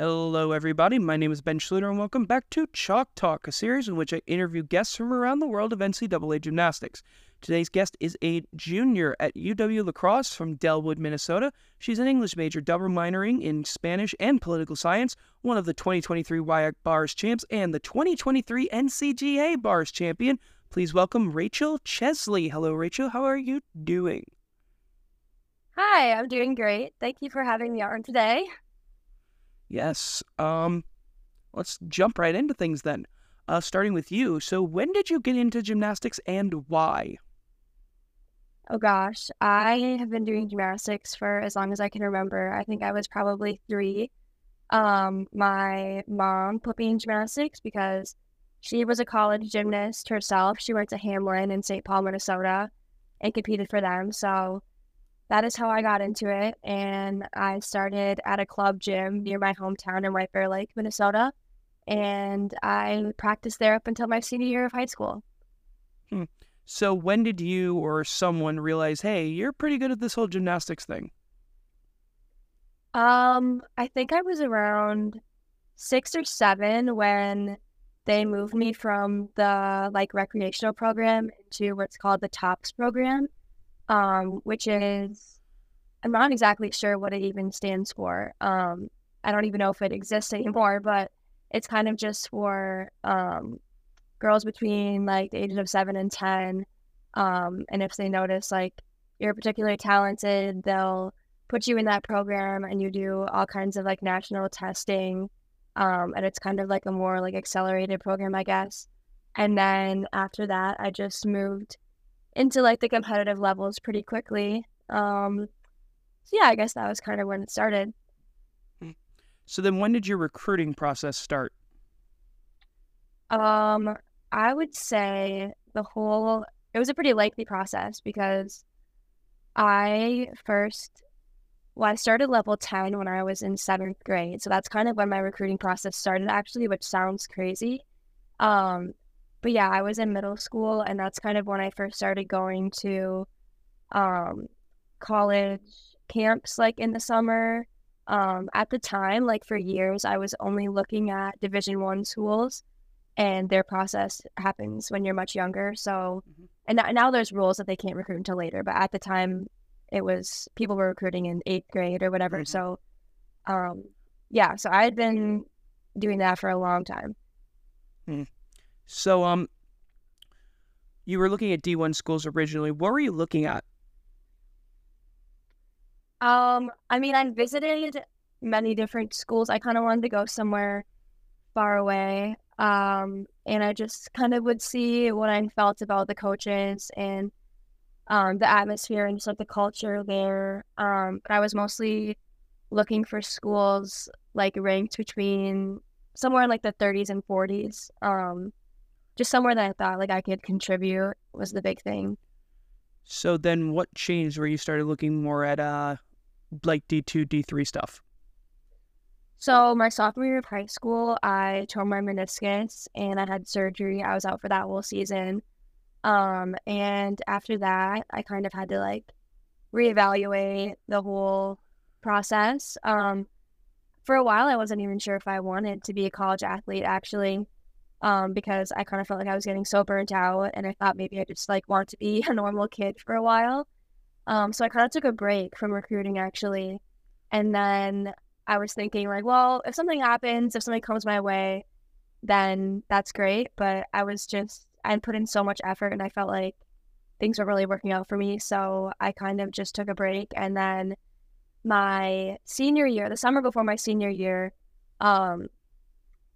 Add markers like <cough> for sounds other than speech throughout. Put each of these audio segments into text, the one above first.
Hello, everybody. My name is Ben Schluter, and welcome back to Chalk Talk, a series in which I interview guests from around the world of NCAA gymnastics. Today's guest is a junior at UW La Crosse from Dellwood, Minnesota. She's an English major, double minoring in Spanish and political science, one of the 2023 WIAC Bars champs, and the 2023 NCGA Bars champion. Please welcome Rachel Chesley. Hello, Rachel. How are you doing? Hi, I'm doing great. Thank you for having me on today. Yes. Um, let's jump right into things then. Uh, starting with you. So, when did you get into gymnastics and why? Oh gosh, I have been doing gymnastics for as long as I can remember. I think I was probably three. Um, my mom put me in gymnastics because she was a college gymnast herself. She went to Hamline in St. Paul, Minnesota, and competed for them. So that is how I got into it. And I started at a club gym near my hometown in White Bear Lake, Minnesota. And I practiced there up until my senior year of high school. Hmm. So, when did you or someone realize, hey, you're pretty good at this whole gymnastics thing? Um, I think I was around six or seven when they moved me from the like recreational program into what's called the TOPS program um, which is I'm not exactly sure what it even stands for. Um, I don't even know if it exists anymore, but it's kind of just for um, girls between like the ages of seven and ten. Um, and if they notice like you're particularly talented, they'll put you in that program and you do all kinds of like national testing. Um, and it's kind of like a more like accelerated program, I guess. And then after that, I just moved into like the competitive levels pretty quickly. Um, so yeah, I guess that was kind of when it started. Hmm. So then, when did your recruiting process start? Um, I would say the whole it was a pretty lengthy process because I first well, I started level 10 when I was in seventh grade. So that's kind of when my recruiting process started, actually, which sounds crazy. Um, but yeah, I was in middle school, and that's kind of when I first started going to um, college camps, like in the summer. Um, at the time, like for years, I was only looking at Division One schools, and their process happens when you're much younger. So, mm-hmm. and now there's rules that they can't recruit until later. But at the time, it was people were recruiting in eighth grade or whatever. Mm-hmm. So, um, yeah, so I had been doing that for a long time. Hmm. So, um, you were looking at D1 schools originally. What were you looking at? Um, I mean, I visited many different schools. I kind of wanted to go somewhere far away. Um, and I just kind of would see what I felt about the coaches and um, the atmosphere and just like the culture there. Um, but I was mostly looking for schools like ranked between somewhere in like the 30s and 40s. Um, just somewhere that I thought like I could contribute was the big thing. So then what changed where you started looking more at uh like D2, D3 stuff? So my sophomore year of high school, I tore my meniscus and I had surgery. I was out for that whole season. Um, and after that, I kind of had to like reevaluate the whole process. Um, for a while, I wasn't even sure if I wanted to be a college athlete actually um, because I kind of felt like I was getting so burnt out and I thought maybe I just like want to be <laughs> a normal kid for a while. Um, so I kind of took a break from recruiting actually. And then I was thinking like, well, if something happens, if something comes my way, then that's great. But I was just, I put in so much effort and I felt like things were really working out for me. So I kind of just took a break. And then my senior year, the summer before my senior year, um,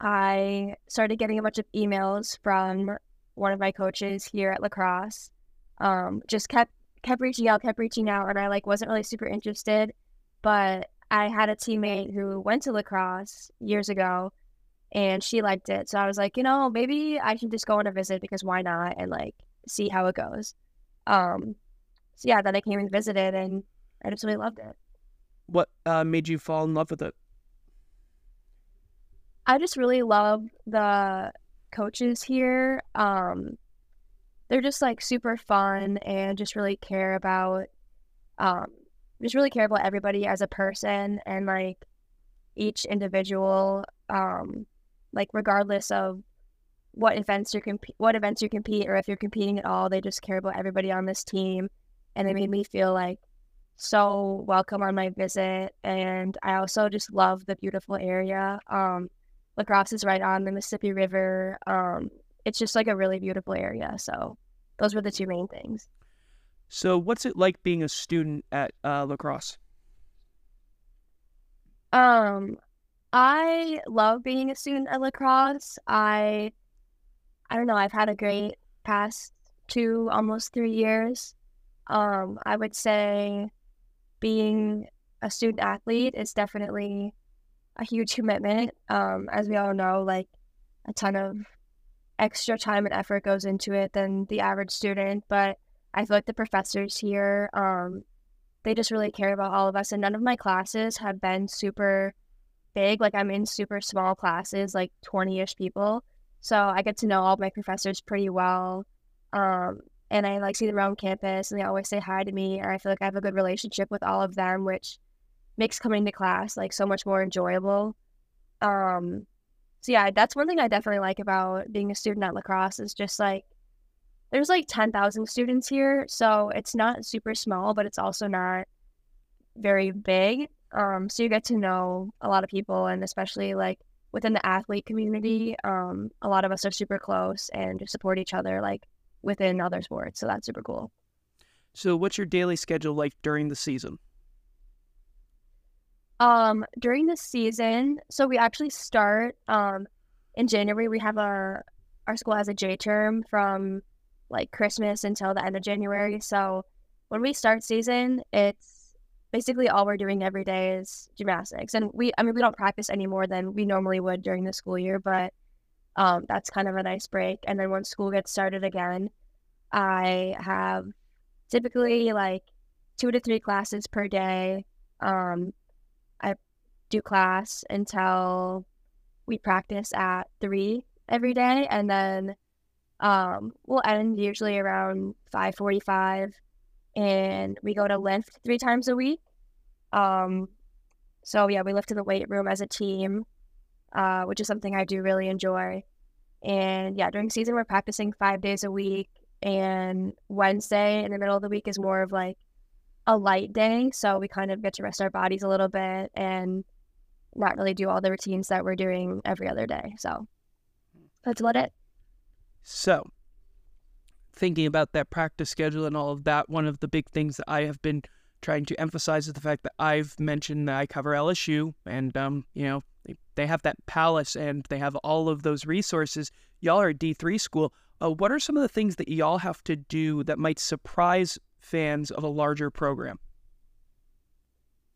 I started getting a bunch of emails from one of my coaches here at La Crosse. Um, just kept kept reaching out, kept reaching out, and I like wasn't really super interested. But I had a teammate who went to La Crosse years ago, and she liked it. So I was like, you know, maybe I should just go on a visit because why not, and like see how it goes. Um, so yeah, then I came and visited, and I just really loved it. What uh, made you fall in love with it? I just really love the coaches here. Um, they're just like super fun and just really care about, um, just really care about everybody as a person and like each individual, um, like regardless of what events you compete, what events you compete, or if you're competing at all, they just care about everybody on this team, and they made me feel like so welcome on my visit. And I also just love the beautiful area. Um, La Crosse is right on the Mississippi River. Um, it's just like a really beautiful area. So those were the two main things. So, what's it like being a student at uh, La Crosse? Um, I love being a student at La Crosse. I, I don't know. I've had a great past two, almost three years. Um, I would say being a student athlete is definitely a huge commitment. Um, as we all know, like a ton of extra time and effort goes into it than the average student. But I feel like the professors here, um, they just really care about all of us. And none of my classes have been super big. Like I'm in super small classes, like 20 ish people. So I get to know all my professors pretty well. Um, and I like see them around campus and they always say hi to me. And I feel like I have a good relationship with all of them, which makes coming to class like so much more enjoyable. Um, so yeah, that's one thing I definitely like about being a student at La Crosse is just like there's like 10,000 students here, so it's not super small, but it's also not very big. Um, so you get to know a lot of people, and especially like within the athlete community, um, a lot of us are super close and just support each other like within other sports. So that's super cool. So, what's your daily schedule like during the season? Um, during the season, so we actually start um in January. We have our our school has a J term from like Christmas until the end of January. So when we start season, it's basically all we're doing every day is gymnastics. And we, I mean, we don't practice any more than we normally would during the school year, but um, that's kind of a nice break. And then when school gets started again, I have typically like two to three classes per day. Um, I do class until we practice at three every day, and then um, we'll end usually around 5:45, and we go to lift three times a week. Um, so yeah, we lift in the weight room as a team, uh, which is something I do really enjoy. And yeah, during season we're practicing five days a week, and Wednesday in the middle of the week is more of like a light day, so we kind of get to rest our bodies a little bit and not really do all the routines that we're doing every other day. So that's what it. So, thinking about that practice schedule and all of that, one of the big things that I have been trying to emphasize is the fact that I've mentioned that I cover LSU, and um, you know they, have that palace and they have all of those resources. Y'all are a D three school. Uh, what are some of the things that y'all have to do that might surprise fans of a larger program?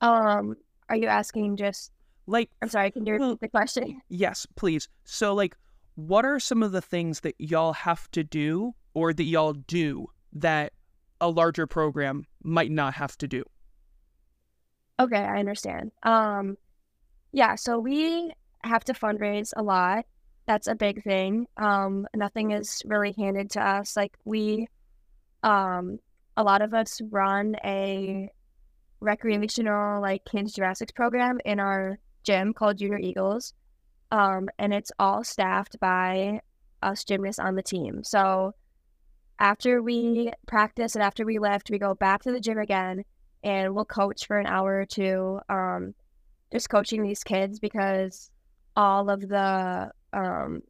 Um, are you asking just like? I'm sorry. Can you repeat well, the question? Yes, please. So, like, what are some of the things that y'all have to do or that y'all do that a larger program might not have to do? Okay, I understand. Um yeah, so we have to fundraise a lot. That's a big thing. Um nothing is really handed to us. Like we um a lot of us run a recreational like kids gymnastics program in our gym called Junior Eagles. Um, and it's all staffed by us gymnasts on the team. So after we practice and after we lift, we go back to the gym again and we'll coach for an hour or two, um, just coaching these kids because all of the um,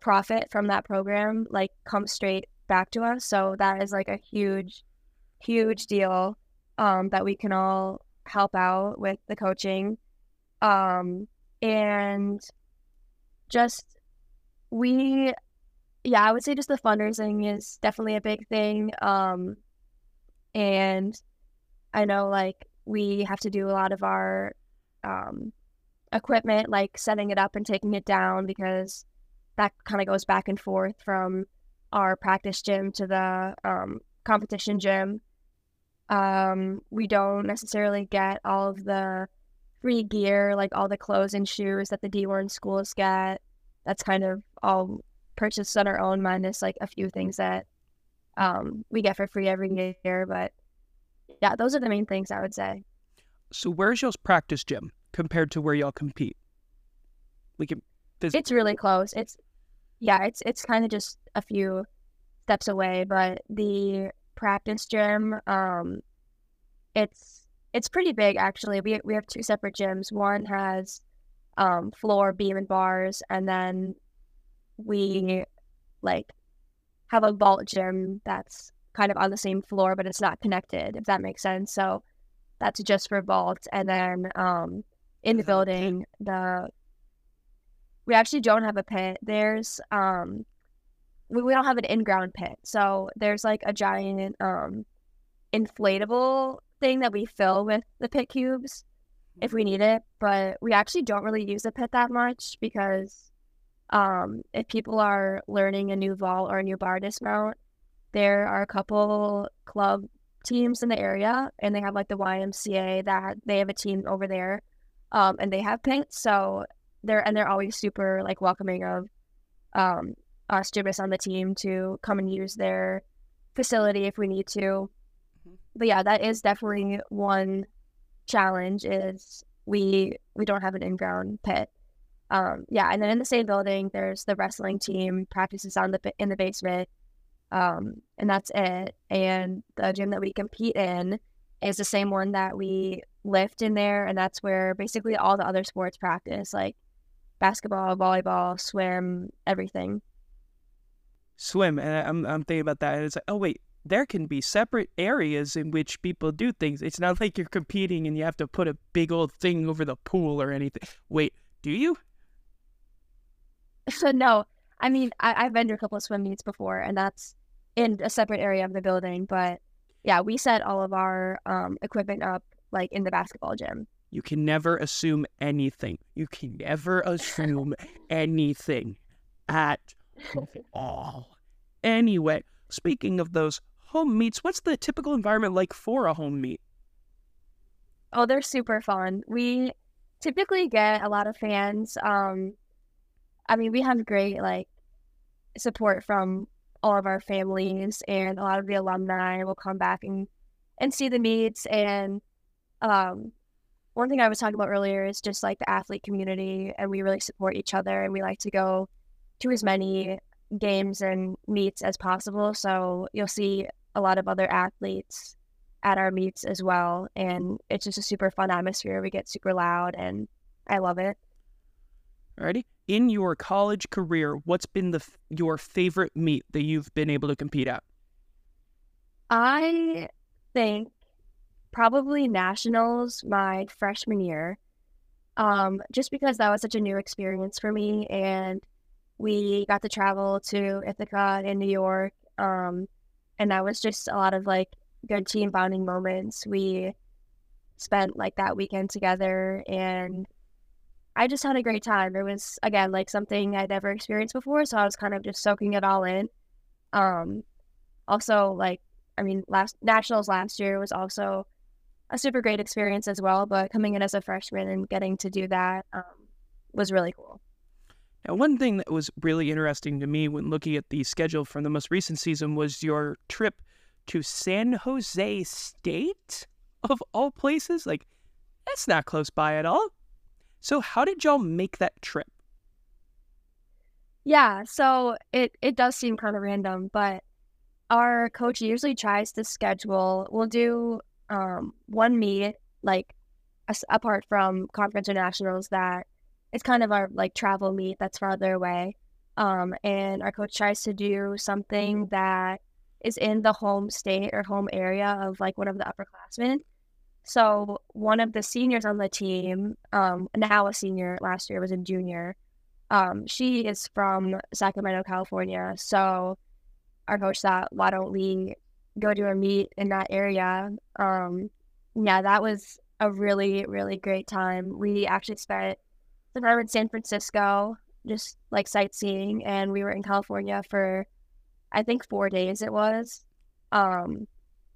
profit from that program like comes straight back to us. So that is like a huge, huge deal um, that we can all help out with the coaching. Um, and just we yeah i would say just the fundraising is definitely a big thing um and i know like we have to do a lot of our um equipment like setting it up and taking it down because that kind of goes back and forth from our practice gym to the um, competition gym um we don't necessarily get all of the free gear, like all the clothes and shoes that the D1 schools get. That's kind of all purchased on our own, minus like a few things that um, we get for free every year. But yeah, those are the main things I would say. So, where's y'all's practice gym compared to where y'all compete? Like, it, it's really close. It's yeah, it's it's kind of just a few steps away, but the practice gym, um, it's it's pretty big actually. We we have two separate gyms. One has um, floor, beam, and bars, and then we like have a vault gym that's kind of on the same floor, but it's not connected. If that makes sense. So that's just for vault, and then um, in the building, the we actually don't have a pit. There's um, we, we don't have an in-ground pit, so there's like a giant um inflatable thing that we fill with the pit cubes if we need it, but we actually don't really use the pit that much because um, if people are learning a new vault or a new bar dismount, there are a couple club teams in the area and they have like the YMCA that they have a team over there um, and they have pits. So they're, and they're always super like welcoming of um, us gymnasts on the team to come and use their facility if we need to. Mm-hmm. But yeah, that is definitely one challenge is we we don't have an in-ground pit. Um, yeah, and then in the same building, there's the wrestling team practices on the in the basement, um, and that's it. And the gym that we compete in is the same one that we lift in there, and that's where basically all the other sports practice, like basketball, volleyball, swim, everything. Swim, and I'm I'm thinking about that, and it's like, oh wait, there can be separate areas in which people do things. It's not <laughs> like you're competing and you have to put a big old thing over the pool or anything. Wait, do you? So <laughs> no, I mean I, have been to a couple of swim meets before, and that's in a separate area of the building. But yeah, we set all of our um, equipment up like in the basketball gym. You can never assume anything. You can never <laughs> assume anything at all. Anyway, speaking of those home meets, what's the typical environment like for a home meet? Oh, they're super fun. We typically get a lot of fans. Um, I mean, we have great like support from all of our families, and a lot of the alumni will come back and and see the meets. And um, one thing I was talking about earlier is just like the athlete community, and we really support each other, and we like to go to as many games and meets as possible. So you'll see a lot of other athletes at our meets as well. And it's just a super fun atmosphere. We get super loud and I love it. Alrighty. In your college career, what's been the your favorite meet that you've been able to compete at? I think probably nationals my freshman year. Um, just because that was such a new experience for me and we got to travel to Ithaca in New York. Um, and that was just a lot of like good team bonding moments. We spent like that weekend together and I just had a great time. It was again like something I'd never experienced before, so I was kind of just soaking it all in. Um also like I mean last nationals last year was also a super great experience as well, but coming in as a freshman and getting to do that um, was really cool. Now, one thing that was really interesting to me when looking at the schedule from the most recent season was your trip to San Jose State, of all places. Like, that's not close by at all. So, how did y'all make that trip? Yeah, so it, it does seem kind of random, but our coach usually tries to schedule, we'll do um, one meet, like, apart from conference or nationals, that it's kind of our like travel meet that's farther away. Um, and our coach tries to do something that is in the home state or home area of like one of the upperclassmen. So one of the seniors on the team, um, now a senior, last year was a junior. Um, she is from Sacramento, California. So our coach thought, why don't we go to a meet in that area? Um, yeah, that was a really, really great time. We actually spent then I in San Francisco, just like sightseeing, and we were in California for I think four days it was. Um,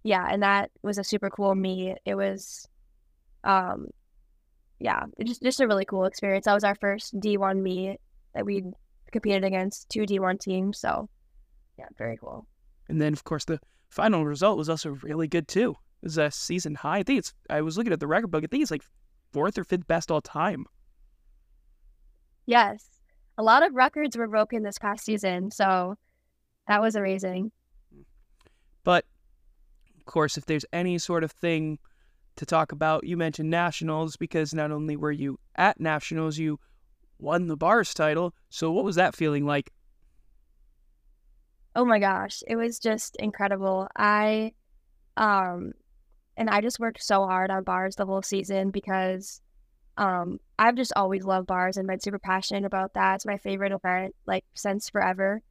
yeah, and that was a super cool meet. It was, um, yeah, just just a really cool experience. That was our first D one meet that we competed against two D one teams. So, yeah, very cool. And then, of course, the final result was also really good too. It was a season high. I think it's. I was looking at the record book. I think it's like fourth or fifth best all time. Yes. A lot of records were broken this past season, so that was amazing. But of course, if there's any sort of thing to talk about, you mentioned nationals because not only were you at nationals, you won the bars title. So what was that feeling like? Oh my gosh, it was just incredible. I um and I just worked so hard on bars the whole season because um I've just always loved bars and been super passionate about that. It's my favorite event like since forever.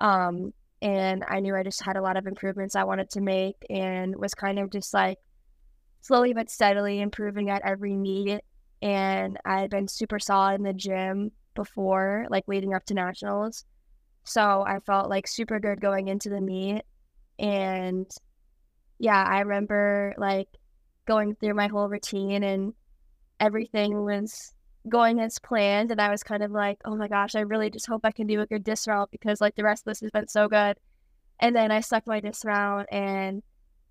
Um and I knew I just had a lot of improvements I wanted to make and was kind of just like slowly but steadily improving at every meet. And I had been super solid in the gym before, like leading up to nationals. So I felt like super good going into the meet. And yeah, I remember like going through my whole routine and everything was going as planned. And I was kind of like, oh my gosh, I really just hope I can do a good dismount because like the rest of this has been so good. And then I stuck my dismount and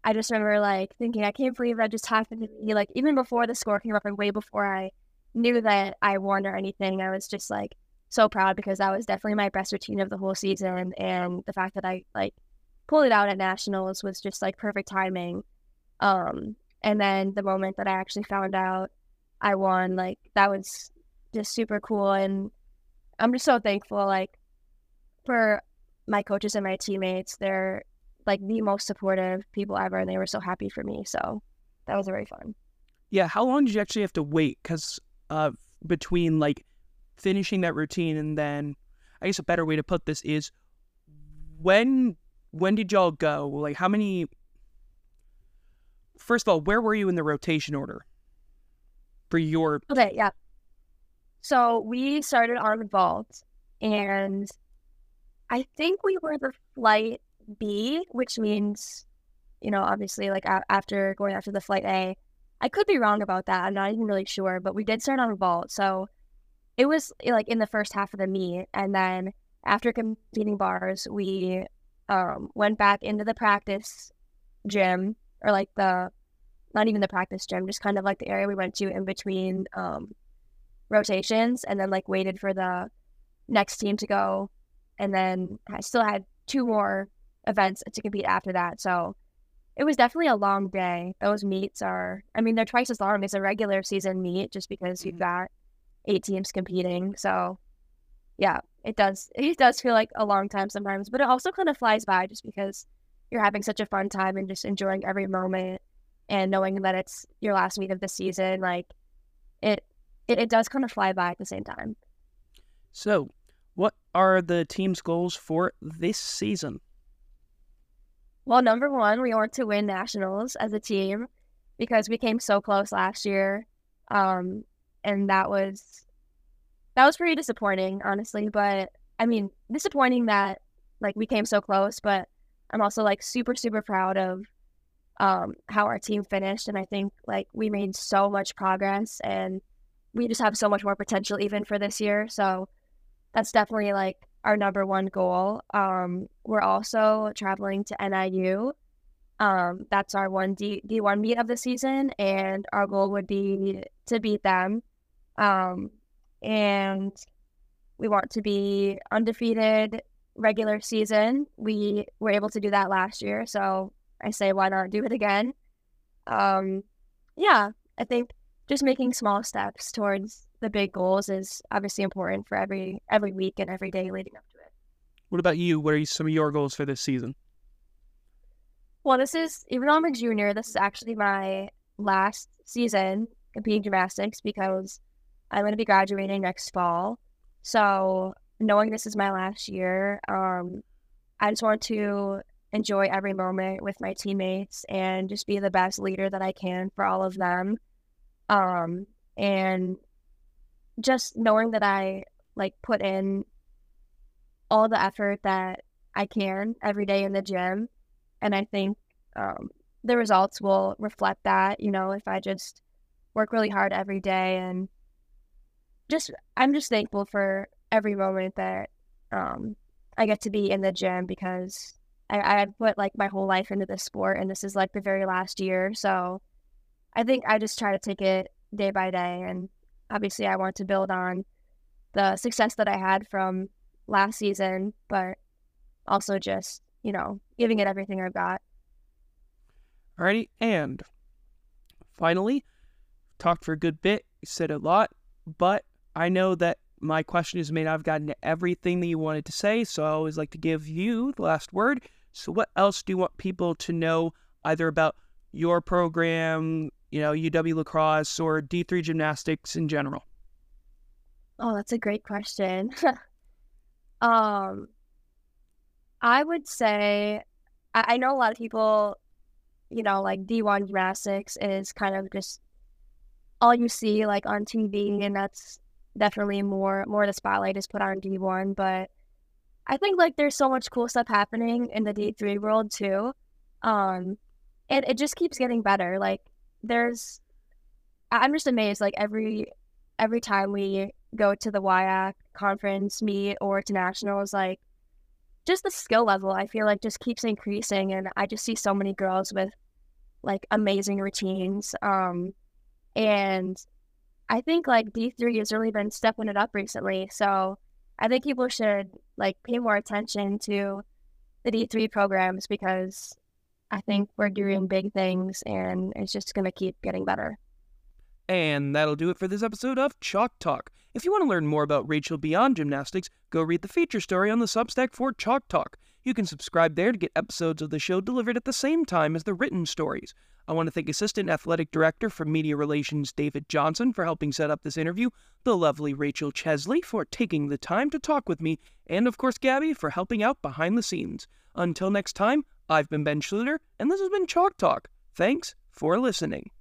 I just remember like thinking, I can't believe that just happened to me. Like even before the score came up and way before I knew that I won or anything, I was just like so proud because that was definitely my best routine of the whole season. And the fact that I like pulled it out at nationals was just like perfect timing. Um, and then the moment that I actually found out I won. Like that was just super cool, and I'm just so thankful. Like for my coaches and my teammates, they're like the most supportive people ever, and they were so happy for me. So that was very fun. Yeah, how long did you actually have to wait? Because uh, between like finishing that routine and then, I guess a better way to put this is when when did y'all go? Like how many? First of all, where were you in the rotation order? For your okay yeah. So we started on vault and i think we were the flight b which means you know obviously like a- after going after the flight a. I could be wrong about that i'm not even really sure but we did start on vault. So it was like in the first half of the meet and then after competing bars we um, went back into the practice gym or like the not even the practice gym, just kind of like the area we went to in between um, rotations, and then like waited for the next team to go, and then I still had two more events to compete after that. So it was definitely a long day. Those meets are, I mean, they're twice as long as a regular season meet, just because you've mm-hmm. got eight teams competing. So yeah, it does. <laughs> It does feel like a long time sometimes, but it also kind of flies by just because you're having such a fun time and just enjoying every moment and knowing that it's your last meet of the season, like it, it, it does kind of fly by at the same time. So, what are the team's goals for this season? Well, number one, we want to win nationals as a team because we came so close last year, um, and that was that was pretty disappointing, honestly. But I mean, disappointing that like we came so close, but I'm also like super super proud of um, how our team finished. And I think like we made so much progress and we just have so much more potential even for this year. So that's definitely like our number one goal. Um, we're also traveling to NIU. Um, that's our one D D1 meet of the season, and our goal would be to beat them. Um, and we want to be undefeated regular season. We were able to do that last year, so I say, why not do it again? Um, yeah, I think just making small steps towards the big goals is obviously important for every every week and every day leading up to it. What about you? What are some of your goals for this season? Well, this is even though I'm a junior, this is actually my last season competing gymnastics because I'm going to be graduating next fall. So knowing this is my last year, um, I just want to enjoy every moment with my teammates and just be the best leader that I can for all of them. Um, and just knowing that I like put in all the effort that I can every day in the gym. And I think um, the results will reflect that, you know, if I just work really hard every day and just, I'm just thankful for every moment that um, I get to be in the gym because I, I put like my whole life into this sport and this is like the very last year. So I think I just try to take it day by day. And obviously, I want to build on the success that I had from last season, but also just, you know, giving it everything I've got. Alrighty, and finally, talked for a good bit, said a lot, but I know that my questions may not have gotten to everything that you wanted to say, so I always like to give you the last word. So, what else do you want people to know either about your program, you know, UW La Crosse, or D3 gymnastics in general? Oh, that's a great question. <laughs> um, I would say I, I know a lot of people, you know, like D1 gymnastics is kind of just all you see like on TV, and that's definitely more more of the spotlight is put on D1. But I think like there's so much cool stuff happening in the D3 world too. Um, and it just keeps getting better. Like there's, I'm just amazed. Like every every time we go to the WIAC conference meet or to nationals, like just the skill level, I feel like just keeps increasing. And I just see so many girls with like amazing routines. Um, and I think like D3 has really been stepping it up recently. So I think people should like pay more attention to the D3 programs because I think we're doing big things and it's just going to keep getting better. And that'll do it for this episode of Chalk Talk. If you want to learn more about Rachel beyond gymnastics, go read the feature story on the Substack for Chalk Talk. You can subscribe there to get episodes of the show delivered at the same time as the written stories. I want to thank Assistant Athletic Director for Media Relations David Johnson for helping set up this interview, the lovely Rachel Chesley for taking the time to talk with me, and of course Gabby for helping out behind the scenes. Until next time, I've been Ben Schluter, and this has been Chalk Talk. Thanks for listening.